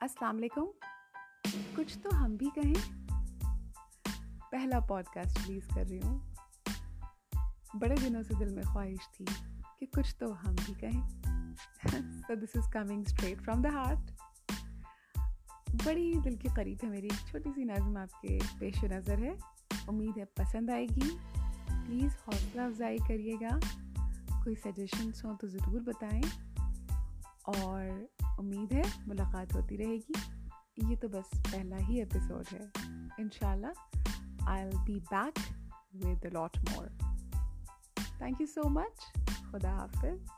السلام علیکم۔ کچھ تو ہم بھی کہیں۔ پہلا پوڈ کاسٹ ریلیز کر رہی ہوں۔ بڑے دنوں سے دل میں خواہش تھی کہ کچھ تو ہم بھی کہیں۔ So this is coming straight from the heart بڑی دل کے قریب ہے میری۔ ایک چھوٹی سی نظم آپ کے پیش نظر ہے۔ امید ہے پسند آئے گی۔ پلیز حوصلہ افزائی کریے گا۔ کوئی سجیشنس ہوں تو ضرور بتائیں۔ ہے، ملاقات ہوتی رہے گی۔ یہ تو بس پہلا ہی ایپیسوڈ ہے۔ ان شاء اللہ I be back with lot more thank you so much خدا حافظ۔